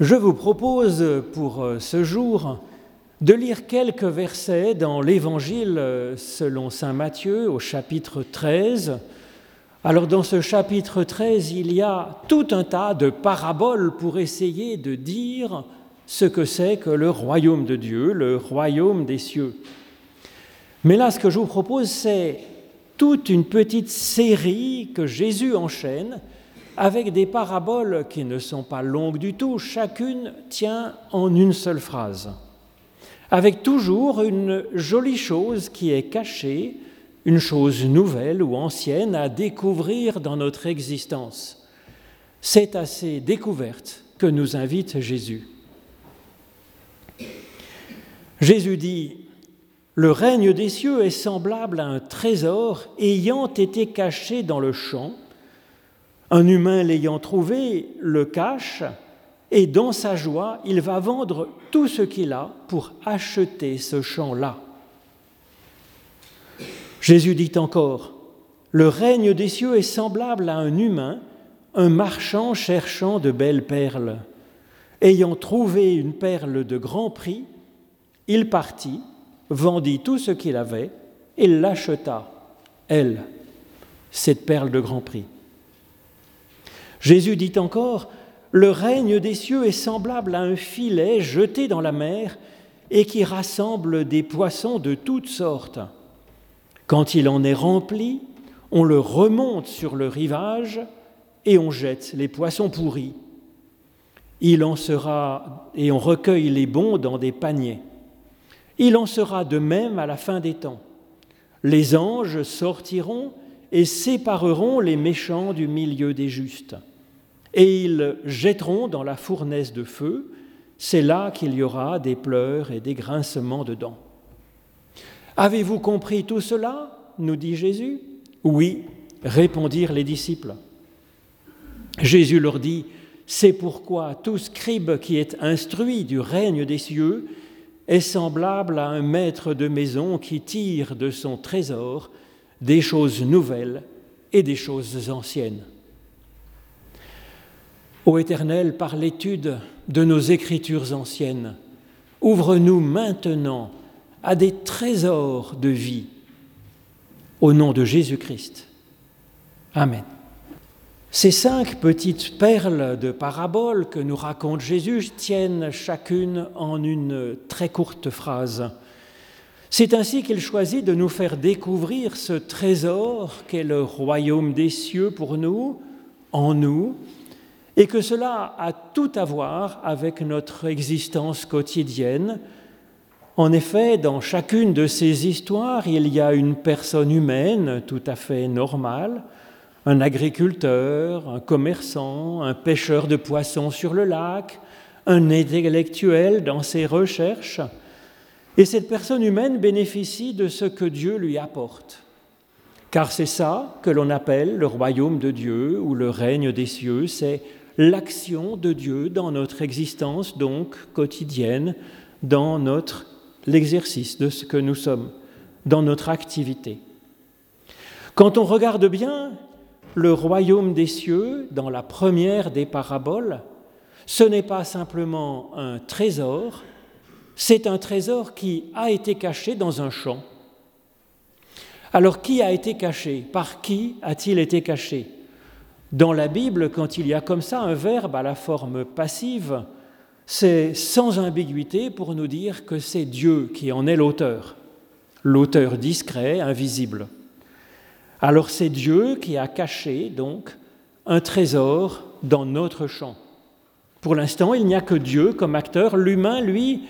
Je vous propose pour euh, ce jour de lire quelques versets dans l'Évangile euh, selon Saint Matthieu au chapitre 13. Alors dans ce chapitre 13, il y a tout un tas de paraboles pour essayer de dire ce que c'est que le royaume de Dieu, le royaume des cieux. Mais là, ce que je vous propose, c'est toute une petite série que Jésus enchaîne avec des paraboles qui ne sont pas longues du tout, chacune tient en une seule phrase, avec toujours une jolie chose qui est cachée, une chose nouvelle ou ancienne à découvrir dans notre existence. C'est à ces découvertes que nous invite Jésus. Jésus dit, Le règne des cieux est semblable à un trésor ayant été caché dans le champ un humain l'ayant trouvé le cache et dans sa joie, il va vendre tout ce qu'il a pour acheter ce champ-là. Jésus dit encore, le règne des cieux est semblable à un humain, un marchand cherchant de belles perles. Ayant trouvé une perle de grand prix, il partit, vendit tout ce qu'il avait et l'acheta, elle, cette perle de grand prix. Jésus dit encore, Le règne des cieux est semblable à un filet jeté dans la mer et qui rassemble des poissons de toutes sortes. Quand il en est rempli, on le remonte sur le rivage et on jette les poissons pourris. Il en sera, et on recueille les bons dans des paniers. Il en sera de même à la fin des temps. Les anges sortiront et sépareront les méchants du milieu des justes et ils jetteront dans la fournaise de feu. C'est là qu'il y aura des pleurs et des grincements de dents. Avez-vous compris tout cela? nous dit Jésus. Oui, répondirent les disciples. Jésus leur dit, C'est pourquoi tout scribe qui est instruit du règne des cieux est semblable à un maître de maison qui tire de son trésor des choses nouvelles et des choses anciennes. Ô Éternel, par l'étude de nos écritures anciennes, ouvre-nous maintenant à des trésors de vie. Au nom de Jésus-Christ. Amen. Ces cinq petites perles de paraboles que nous raconte Jésus tiennent chacune en une très courte phrase. C'est ainsi qu'il choisit de nous faire découvrir ce trésor qu'est le royaume des cieux pour nous, en nous, et que cela a tout à voir avec notre existence quotidienne. En effet, dans chacune de ces histoires, il y a une personne humaine tout à fait normale, un agriculteur, un commerçant, un pêcheur de poissons sur le lac, un intellectuel dans ses recherches. Et cette personne humaine bénéficie de ce que Dieu lui apporte. Car c'est ça que l'on appelle le royaume de Dieu ou le règne des cieux, c'est l'action de Dieu dans notre existence, donc quotidienne, dans notre l'exercice de ce que nous sommes, dans notre activité. Quand on regarde bien le royaume des cieux dans la première des paraboles, ce n'est pas simplement un trésor, c'est un trésor qui a été caché dans un champ. Alors qui a été caché? Par qui a-t-il été caché? Dans la Bible, quand il y a comme ça un verbe à la forme passive, c'est sans ambiguïté pour nous dire que c'est Dieu qui en est l'auteur, l'auteur discret, invisible. Alors c'est Dieu qui a caché donc un trésor dans notre champ. Pour l'instant, il n'y a que Dieu comme acteur. L'humain, lui,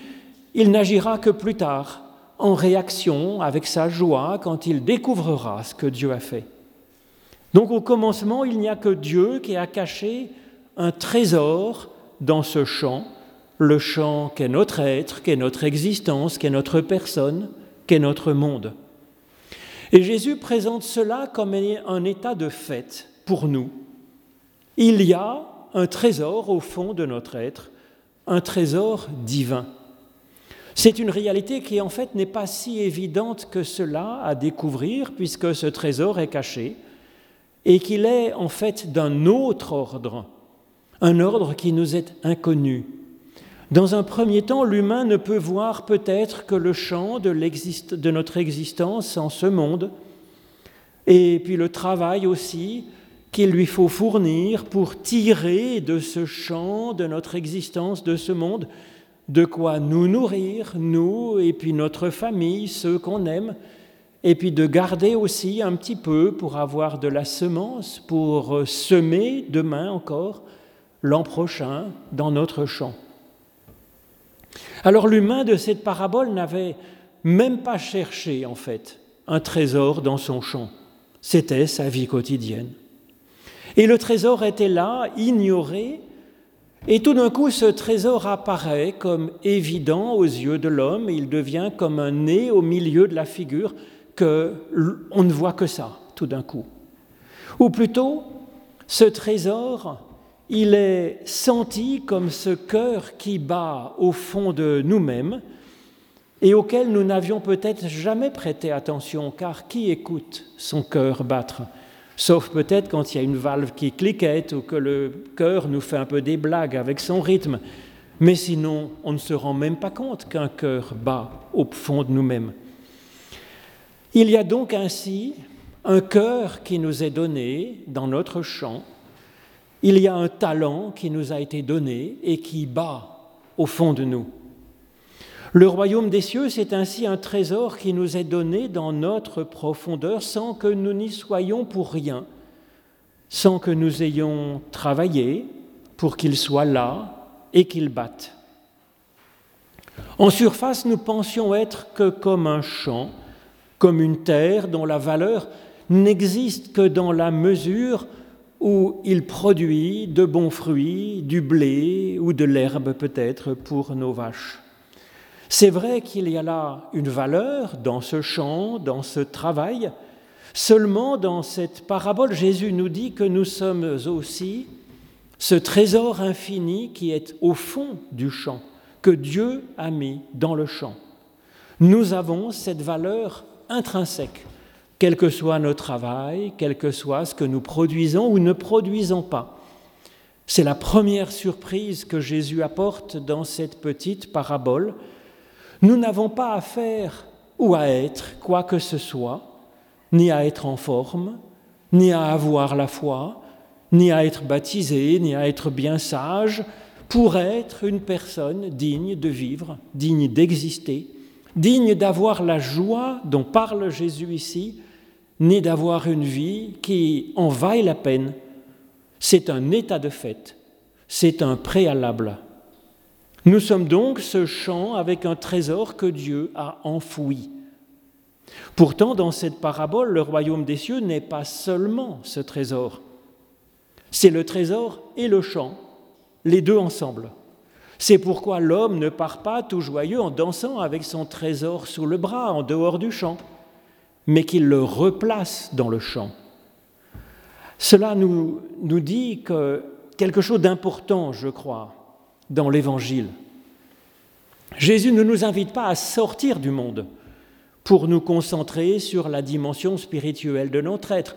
il n'agira que plus tard, en réaction avec sa joie quand il découvrira ce que Dieu a fait. Donc au commencement, il n'y a que Dieu qui a caché un trésor dans ce champ, le champ qu'est notre être, qu'est notre existence, qu'est notre personne, qu'est notre monde. Et Jésus présente cela comme un état de fait pour nous. Il y a un trésor au fond de notre être, un trésor divin. C'est une réalité qui en fait n'est pas si évidente que cela à découvrir puisque ce trésor est caché et qu'il est en fait d'un autre ordre, un ordre qui nous est inconnu, Dans un premier temps, l'humain ne peut voir peut-être que le champ de, notre existence en ce monde, et puis le travail aussi qu'il lui faut fournir pour tirer de ce champ de notre existence, de ce monde, de quoi nous nourrir, nous, et puis notre famille, ceux qu'on aime, et puis de garder aussi un petit peu pour avoir de la semence, pour semer demain encore, l'an prochain, dans notre champ. Alors l'humain de cette parabole n'avait même pas cherché, en fait, un trésor dans son champ. C'était sa vie quotidienne. Et le trésor était là, ignoré, et tout d'un coup ce trésor apparaît comme évident aux yeux de l'homme, il devient comme un nez au milieu de la figure que on ne voit que ça tout d'un coup. Ou plutôt, ce trésor il est senti comme ce cœur qui bat au fond de nous-mêmes et auquel nous n'avions peut-être jamais prêté attention, car qui écoute son cœur battre? Sauf peut-être quand il y a une valve qui cliquette ou que le cœur nous fait un peu des blagues avec son rythme. Mais sinon, on ne se rend même pas compte qu'un cœur bat au fond de nous-mêmes. Il y a donc ainsi un cœur qui nous est donné dans notre champ il y a un talent qui nous a été donné et qui bat au fond de nous. Le royaume des cieux, c'est ainsi un trésor qui nous est donné dans notre profondeur sans que nous n'y soyons pour rien, sans que nous ayons travaillé pour qu'il soit là et qu'il batte. En surface, nous pensions être que comme un champ, comme une terre dont la valeur n'existe que dans la mesure où il produit de bons fruits, du blé ou de l'herbe peut-être pour nos vaches. C'est vrai qu'il y a là une valeur dans ce champ, dans ce travail. Seulement dans cette parabole, Jésus nous dit que nous sommes aussi ce trésor infini qui est au fond du champ, que Dieu a mis dans le champ. Nous avons cette valeur intrinsèque quel que soit notre travail, quel que soit ce que nous produisons ou ne produisons pas. C'est la première surprise que Jésus apporte dans cette petite parabole. Nous n'avons pas à faire ou à être quoi que ce soit, ni à être en forme, ni à avoir la foi, ni à être baptisé, ni à être bien sage, pour être une personne digne de vivre, digne d'exister, digne d'avoir la joie dont parle Jésus ici, ni d'avoir une vie qui en vaille la peine. C'est un état de fait, c'est un préalable. Nous sommes donc ce champ avec un trésor que Dieu a enfoui. Pourtant, dans cette parabole, le royaume des cieux n'est pas seulement ce trésor. C'est le trésor et le champ, les deux ensemble. C'est pourquoi l'homme ne part pas tout joyeux en dansant avec son trésor sous le bras, en dehors du champ mais qu'il le replace dans le champ. Cela nous, dit que quelque chose d'important, je crois, dans l'Évangile. Jésus ne nous invite pas à sortir du monde pour nous concentrer sur la dimension spirituelle de notre être,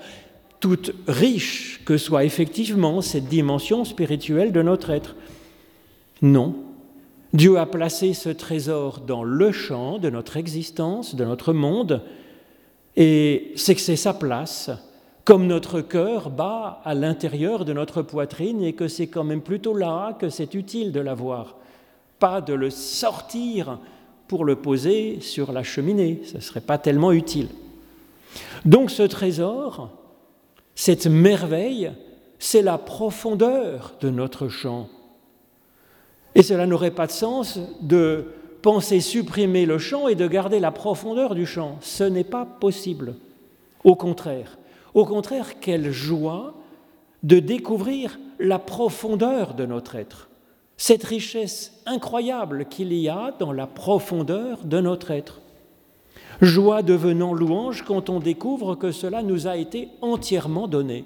toute riche que soit effectivement cette dimension spirituelle de notre être. Non, Dieu a placé ce trésor dans le champ de notre existence, de notre monde, et c'est que c'est sa place, comme notre cœur bat à l'intérieur de notre poitrine et que c'est quand même plutôt là que c'est utile de l'avoir, pas de le sortir pour le poser sur la cheminée, ce ne serait pas tellement utile. Donc ce trésor, cette merveille, c'est la profondeur de notre champ. Et cela n'aurait pas de sens de penser supprimer le champ et de garder la profondeur du champ. Ce n'est pas possible. Au contraire, au contraire, quelle joie de découvrir la profondeur de notre être, cette richesse incroyable qu'il y a dans la profondeur de notre être. Joie devenant louange quand on découvre que cela nous a été entièrement donné.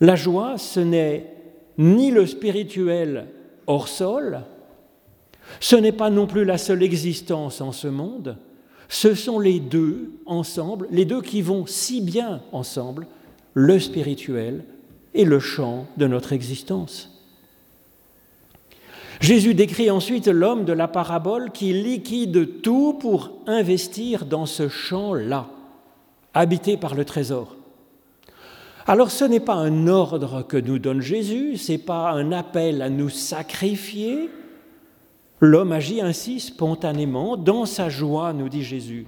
La joie, ce n'est ni le spirituel hors sol, ce n'est pas non plus la seule existence en ce monde, ce sont les deux ensemble, les deux qui vont si bien ensemble, le spirituel et le champ de notre existence. Jésus décrit ensuite l'homme de la parabole qui liquide tout pour investir dans ce champ-là, habité par le trésor. Alors ce n'est pas un ordre que nous donne Jésus, ce n'est pas un appel à nous sacrifier. L'homme agit ainsi spontanément, dans sa joie, nous dit Jésus.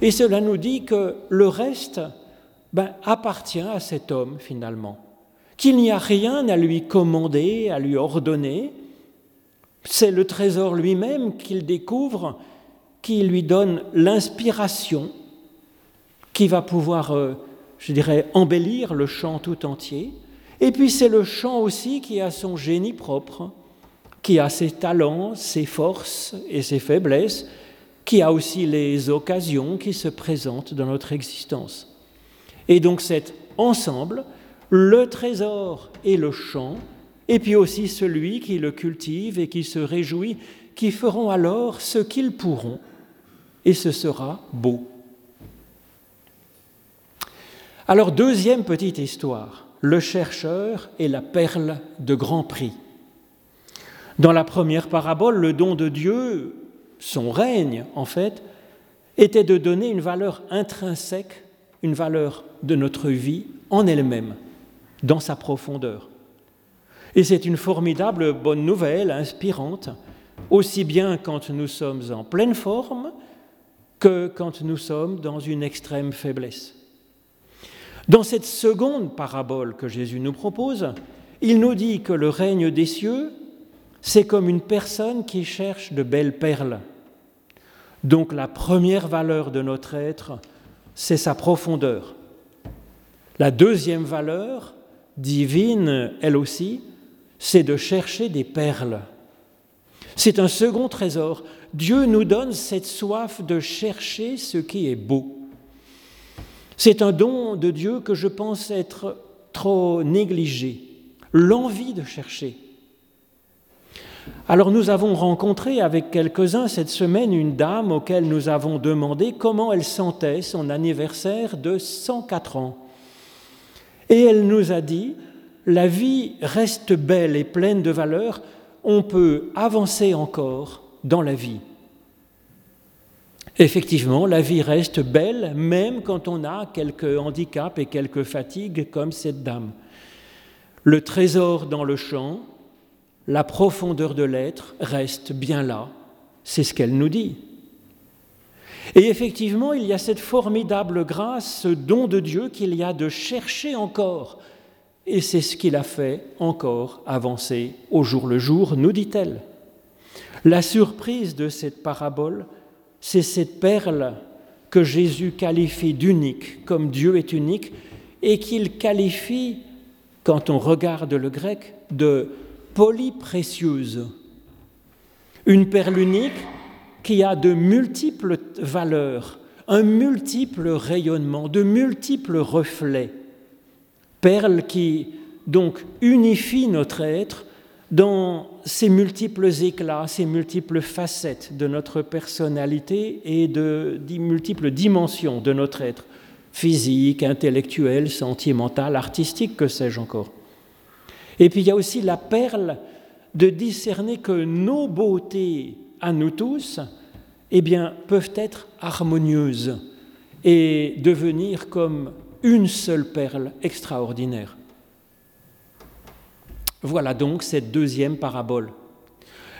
Et cela nous dit que le reste ben, appartient à cet homme finalement, qu'il n'y a rien à lui commander, à lui ordonner. C'est le trésor lui-même qu'il découvre qui lui donne l'inspiration qui va pouvoir, euh, je dirais, embellir le chant tout entier. Et puis c'est le chant aussi qui a son génie propre, qui a ses talents, ses forces et ses faiblesses, qui a aussi les occasions qui se présentent dans notre existence. Et donc cet ensemble, le trésor et le chant, et puis aussi celui qui le cultive et qui se réjouit, qui feront alors ce qu'ils pourront, et ce sera beau. Alors deuxième petite histoire, le chercheur et la perle de grand prix. Dans la première parabole, le don de Dieu son règne, en fait, était de donner une valeur intrinsèque, une valeur de notre vie en elle-même, dans sa profondeur. Et c'est une formidable bonne nouvelle, inspirante, aussi bien quand nous sommes en pleine forme que quand nous sommes dans une extrême faiblesse. Dans cette seconde parabole que Jésus nous propose, il nous dit que le règne des cieux, c'est comme une personne qui cherche de belles perles. Donc la première valeur de notre être, c'est sa profondeur. La deuxième valeur, divine elle aussi, c'est de chercher des perles. C'est un second trésor. Dieu nous donne cette soif de chercher ce qui est beau. C'est un don de Dieu que je pense être trop négligé, l'envie de chercher. Alors nous avons rencontré avec quelques-uns cette semaine une dame auquel nous avons demandé comment elle sentait son anniversaire de 104 ans. Et elle nous a dit, la vie reste belle et pleine de valeur, on peut avancer encore dans la vie. Effectivement, la vie reste belle même quand on a quelques handicaps et quelques fatigues comme cette dame. Le trésor dans le champ, la profondeur de l'être reste bien là. C'est ce qu'elle nous dit. Et effectivement, il y a cette formidable grâce, ce don de Dieu qu'il y a de chercher encore. Et c'est ce qu'il a fait encore avancer au jour le jour, nous dit-elle. La surprise de cette parabole, c'est cette perle que Jésus qualifie d'unique, comme Dieu est unique, et qu'il qualifie, quand on regarde le grec, de polyprécieuse, une perle unique qui a de multiples valeurs, un multiple rayonnement, de multiples reflets, perle qui donc unifie notre être dans ses multiples éclats, ses multiples facettes de notre personnalité et de, de multiples dimensions de notre être, physique, intellectuel, sentimental, artistique, que sais-je encore. Et puis il y a aussi la perle de discerner que nos beautés à nous tous eh bien, peuvent être harmonieuses et devenir comme une seule perle extraordinaire. Voilà donc cette deuxième parabole.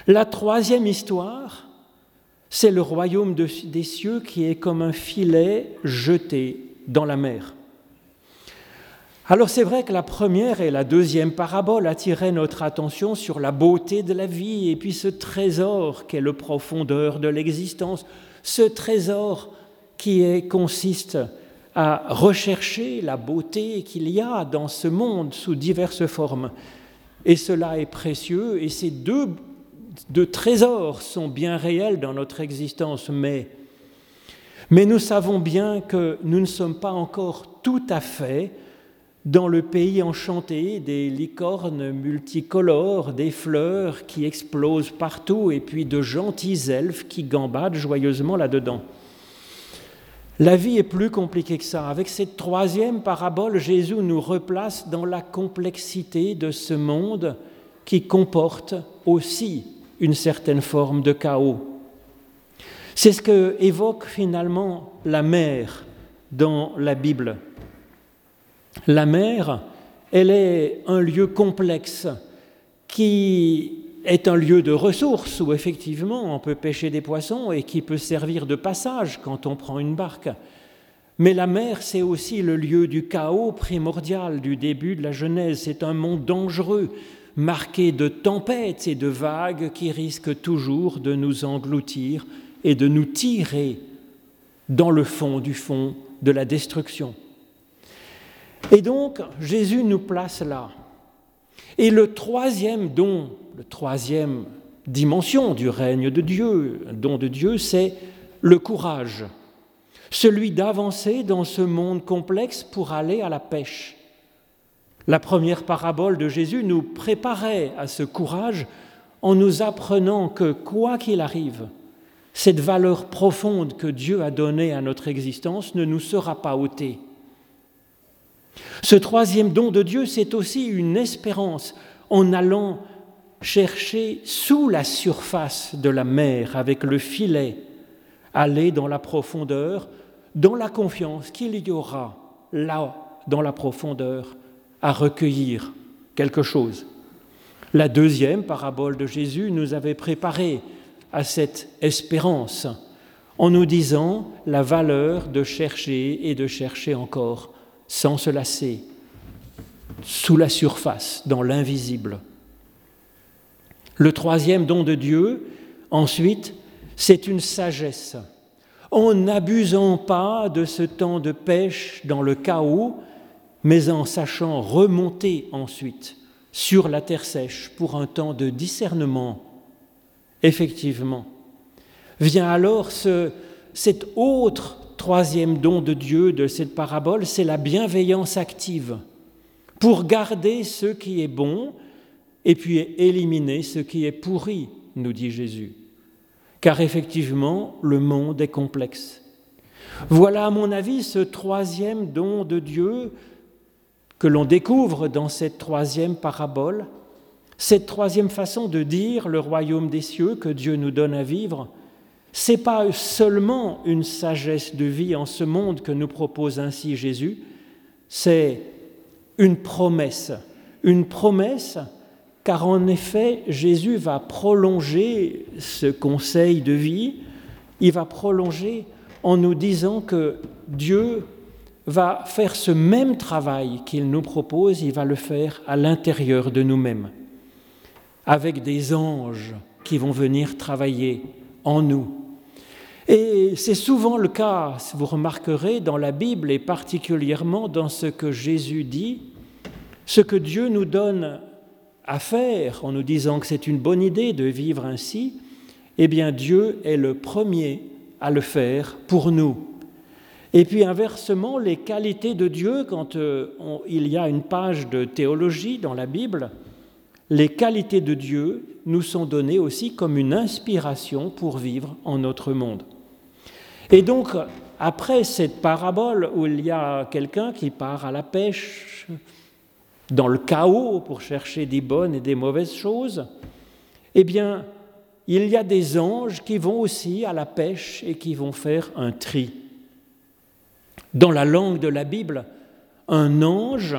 La troisième histoire, c'est le royaume des cieux qui est comme un filet jeté dans la mer. Alors c'est vrai que la première et la deuxième parabole attiraient notre attention sur la beauté de la vie et puis ce trésor qu'est le profondeur de l'existence, ce trésor qui consiste à rechercher la beauté qu'il y a dans ce monde sous diverses formes. Et cela est précieux et ces deux, trésors sont bien réels dans notre existence, mais, mais nous savons bien que nous ne sommes pas encore tout à fait dans le pays enchanté des licornes multicolores, des fleurs qui explosent partout et puis de gentils elfes qui gambadent joyeusement là-dedans. La vie est plus compliquée que ça. Avec cette troisième parabole, Jésus nous replace dans la complexité de ce monde qui comporte aussi une certaine forme de chaos. C'est ce que évoque finalement la mer dans la Bible. La mer, elle est un lieu complexe qui est un lieu de ressources où effectivement on peut pêcher des poissons et qui peut servir de passage quand on prend une barque. Mais la mer, c'est aussi le lieu du chaos primordial du début de la Genèse. C'est un monde dangereux, marqué de tempêtes et de vagues qui risquent toujours de nous engloutir et de nous tirer dans le fond du fond de la destruction. Et donc, Jésus nous place là. Et le troisième don, le troisième dimension du règne de Dieu, don de Dieu, c'est le courage celui d'avancer dans ce monde complexe pour aller à la pêche. La première parabole de Jésus nous préparait à ce courage en nous apprenant que, quoi qu'il arrive, cette valeur profonde que Dieu a donnée à notre existence ne nous sera pas ôtée. Ce troisième don de Dieu, c'est aussi une espérance en allant chercher sous la surface de la mer avec le filet, aller dans la profondeur dans la confiance qu'il y aura là, dans la profondeur, à recueillir quelque chose. La deuxième parabole de Jésus nous avait préparé à cette espérance en nous disant la valeur de chercher et de chercher encore sans se lasser, sous la surface, dans l'invisible. Le troisième don de Dieu, ensuite, c'est une sagesse en n'abusant pas de ce temps de pêche dans le chaos, mais en sachant remonter ensuite sur la terre sèche pour un temps de discernement. Effectivement, vient alors ce, cet autre troisième don de Dieu de cette parabole, c'est la bienveillance active, pour garder ce qui est bon et puis éliminer ce qui est pourri, nous dit Jésus car effectivement, le monde est complexe. Voilà, à mon avis, ce troisième don de Dieu que l'on découvre dans cette troisième parabole, cette troisième façon de dire le royaume des cieux que Dieu nous donne à vivre. C'est pas seulement une sagesse de vie en ce monde que nous propose ainsi Jésus, c'est une promesse, une promesse car en effet, Jésus va prolonger ce conseil de vie, il va prolonger en nous disant que Dieu va faire ce même travail qu'il nous propose, il va le faire à l'intérieur de nous-mêmes, avec des anges qui vont venir travailler en nous. Et c'est souvent le cas, vous remarquerez, dans la Bible et particulièrement dans ce que Jésus dit, ce que Dieu nous donne à faire en nous disant que c'est une bonne idée de vivre ainsi, eh bien Dieu est le premier à le faire pour nous. Et puis inversement, les qualités de Dieu, quand euh, il y a une page de théologie dans la Bible, les qualités de Dieu nous sont données aussi comme une inspiration pour vivre en notre monde. Et donc, après cette parabole où il y a quelqu'un qui part à la pêche, dans le chaos pour chercher des bonnes et des mauvaises choses, eh bien, il y a des anges qui vont aussi à la pêche et qui vont faire un tri. Dans la langue de la Bible, un ange,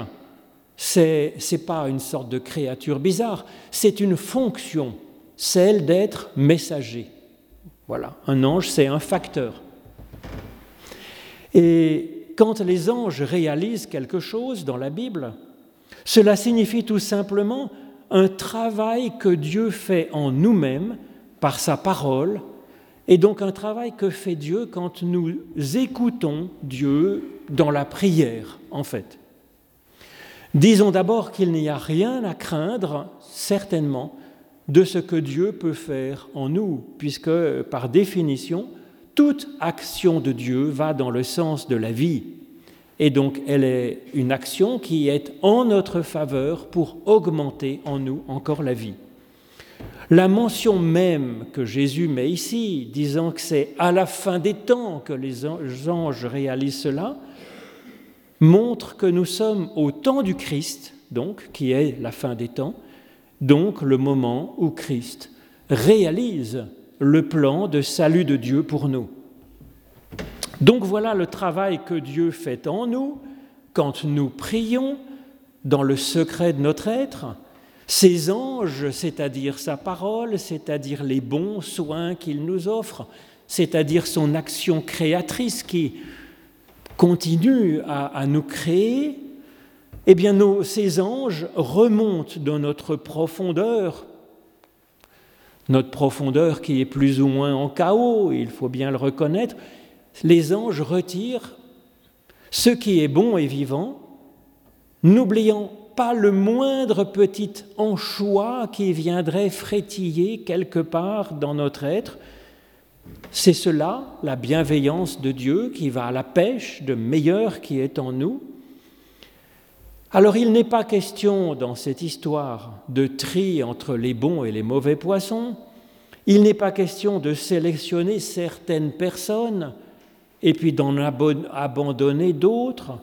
c'est n'est pas une sorte de créature bizarre, c'est une fonction, celle d'être messager. Voilà, un ange, c'est un facteur. Et quand les anges réalisent quelque chose dans la Bible, cela signifie tout simplement un travail que Dieu fait en nous-mêmes par sa parole, et donc un travail que fait Dieu quand nous écoutons Dieu dans la prière, en fait. Disons d'abord qu'il n'y a rien à craindre, certainement, de ce que Dieu peut faire en nous, puisque par définition, toute action de Dieu va dans le sens de la vie. Et donc, elle est une action qui est en notre faveur pour augmenter en nous encore la vie. La mention même que Jésus met ici, disant que c'est à la fin des temps que les anges réalisent cela, montre que nous sommes au temps du Christ, donc, qui est la fin des temps, donc le moment où Christ réalise le plan de salut de Dieu pour nous. Donc voilà le travail que Dieu fait en nous quand nous prions dans le secret de notre être. Ses anges, c'est-à-dire sa parole, c'est-à-dire les bons soins qu'il nous offre, c'est-à-dire son action créatrice qui continue à, nous créer, eh bien ces anges remontent dans notre profondeur, notre profondeur qui est plus ou moins en chaos, il faut bien le reconnaître, les anges retirent ce qui est bon et vivant, n'oubliant pas le moindre petit anchois qui viendrait frétiller quelque part dans notre être. C'est cela, la bienveillance de Dieu qui va à la pêche de meilleur qui est en nous. Alors il n'est pas question dans cette histoire de tri entre les bons et les mauvais poissons, il n'est pas question de sélectionner certaines personnes et puis d'en abandonner d'autres,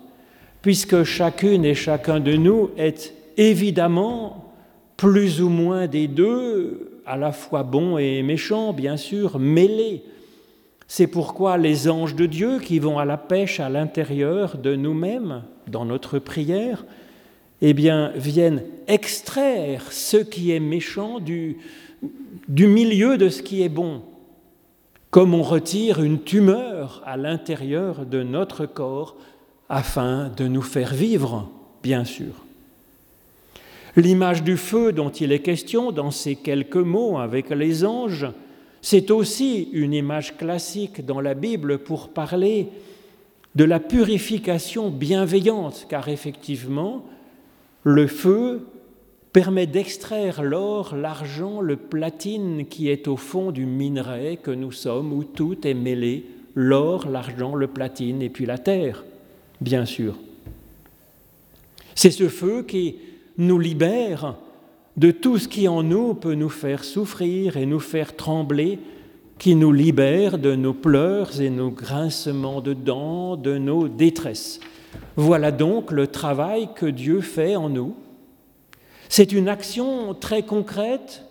puisque chacune et chacun de nous est évidemment plus ou moins des deux, à la fois bon et méchant, bien sûr, mêlés. C'est pourquoi les anges de Dieu qui vont à la pêche à l'intérieur de nous-mêmes, dans notre prière, eh bien, viennent extraire ce qui est méchant du, du milieu de ce qui est bon comme on retire une tumeur à l'intérieur de notre corps afin de nous faire vivre, bien sûr. L'image du feu dont il est question dans ces quelques mots avec les anges, c'est aussi une image classique dans la Bible pour parler de la purification bienveillante, car effectivement, le feu permet d'extraire l'or, l'argent, le platine qui est au fond du minerai que nous sommes, où tout est mêlé, l'or, l'argent, le platine et puis la terre, bien sûr. C'est ce feu qui nous libère de tout ce qui en nous peut nous faire souffrir et nous faire trembler, qui nous libère de nos pleurs et nos grincements de dents, de nos détresses. Voilà donc le travail que Dieu fait en nous c'est une action très concrète,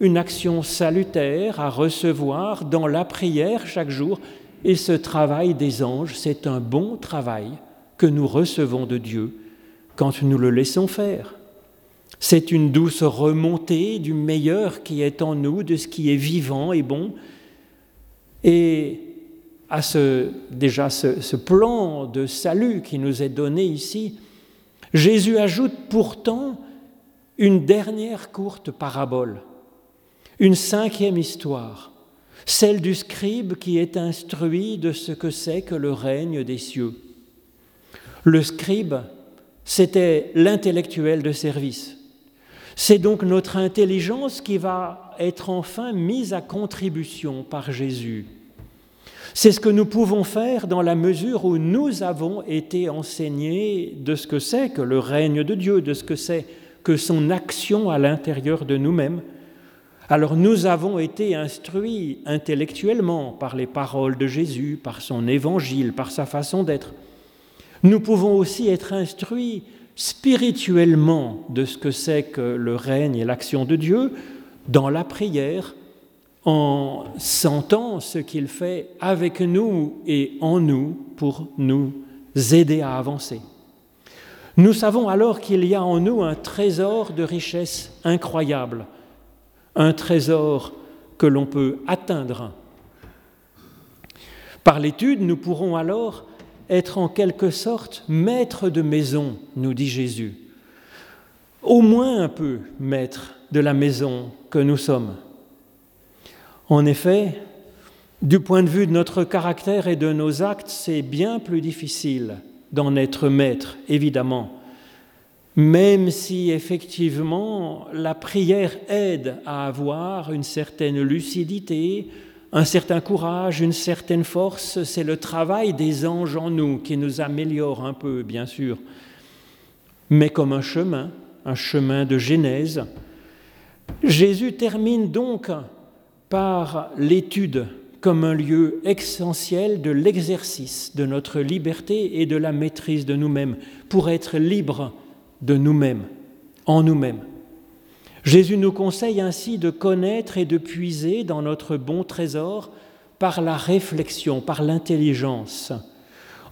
une action salutaire à recevoir dans la prière chaque jour. Et ce travail des anges, c'est un bon travail que nous recevons de Dieu quand nous le laissons faire. C'est une douce remontée du meilleur qui est en nous, de ce qui est vivant et bon. Et à ce, déjà ce, plan de salut qui nous est donné ici, Jésus ajoute pourtant une dernière courte parabole, une cinquième histoire, celle du scribe qui est instruit de ce que c'est que le règne des cieux. Le scribe, c'était l'intellectuel de service. C'est donc notre intelligence qui va être enfin mise à contribution par Jésus. C'est ce que nous pouvons faire dans la mesure où nous avons été enseignés de ce que c'est que le règne de Dieu, de ce que c'est que son action à l'intérieur de nous-mêmes. Alors nous avons été instruits intellectuellement par les paroles de Jésus, par son évangile, par sa façon d'être. Nous pouvons aussi être instruits spirituellement de ce que c'est que le règne et l'action de Dieu dans la prière, en sentant ce qu'il fait avec nous et en nous pour nous aider à avancer. Nous savons alors qu'il y a en nous un trésor de richesse incroyable, un trésor que l'on peut atteindre. Par l'étude, nous pourrons alors être en quelque sorte maîtres de maison, nous dit Jésus. Au moins un peu maître de la maison que nous sommes. En effet, du point de vue de notre caractère et de nos actes, c'est bien plus difficile d'en être maître, évidemment, même si effectivement la prière aide à avoir une certaine lucidité, un certain courage, une certaine force, c'est le travail des anges en nous qui nous améliore un peu, bien sûr, mais comme un chemin, un chemin de Genèse. Jésus termine donc par l'étude comme un lieu essentiel de l'exercice de notre liberté et de la maîtrise de nous-mêmes, pour être libre de nous-mêmes, en nous-mêmes. Jésus nous conseille ainsi de connaître et de puiser dans notre bon trésor par la réflexion, par l'intelligence,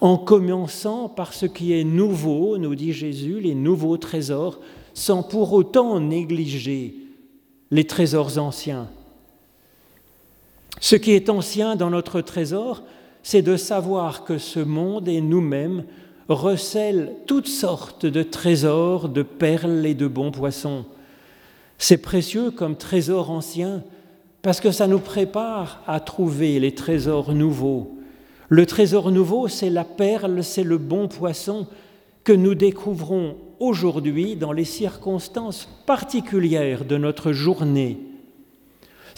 en commençant par ce qui est nouveau, nous dit Jésus, les nouveaux trésors, sans pour autant négliger les trésors anciens. Ce qui est ancien dans notre trésor, c'est de savoir que ce monde et nous-mêmes recèlent toutes sortes de trésors, de perles et de bons poissons. C'est précieux comme trésor ancien parce que ça nous prépare à trouver les trésors nouveaux. Le trésor nouveau, c'est la perle, c'est le bon poisson que nous découvrons aujourd'hui dans les circonstances particulières de notre journée.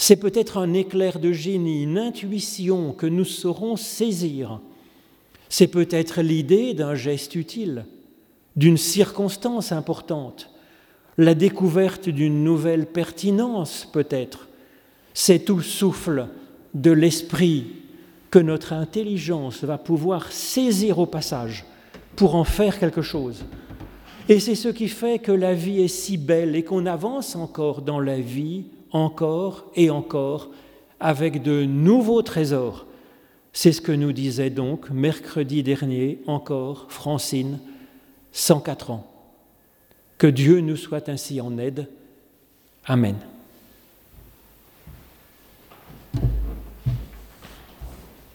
C'est peut-être un éclair de génie, une intuition que nous saurons saisir. C'est peut-être l'idée d'un geste utile, d'une circonstance importante, la découverte d'une nouvelle pertinence peut-être. C'est tout souffle de l'esprit que notre intelligence va pouvoir saisir au passage pour en faire quelque chose. Et c'est ce qui fait que la vie est si belle et qu'on avance encore dans la vie encore et encore avec de nouveaux trésors. C'est ce que nous disait donc mercredi dernier encore Francine, 104 ans. Que Dieu nous soit ainsi en aide. Amen.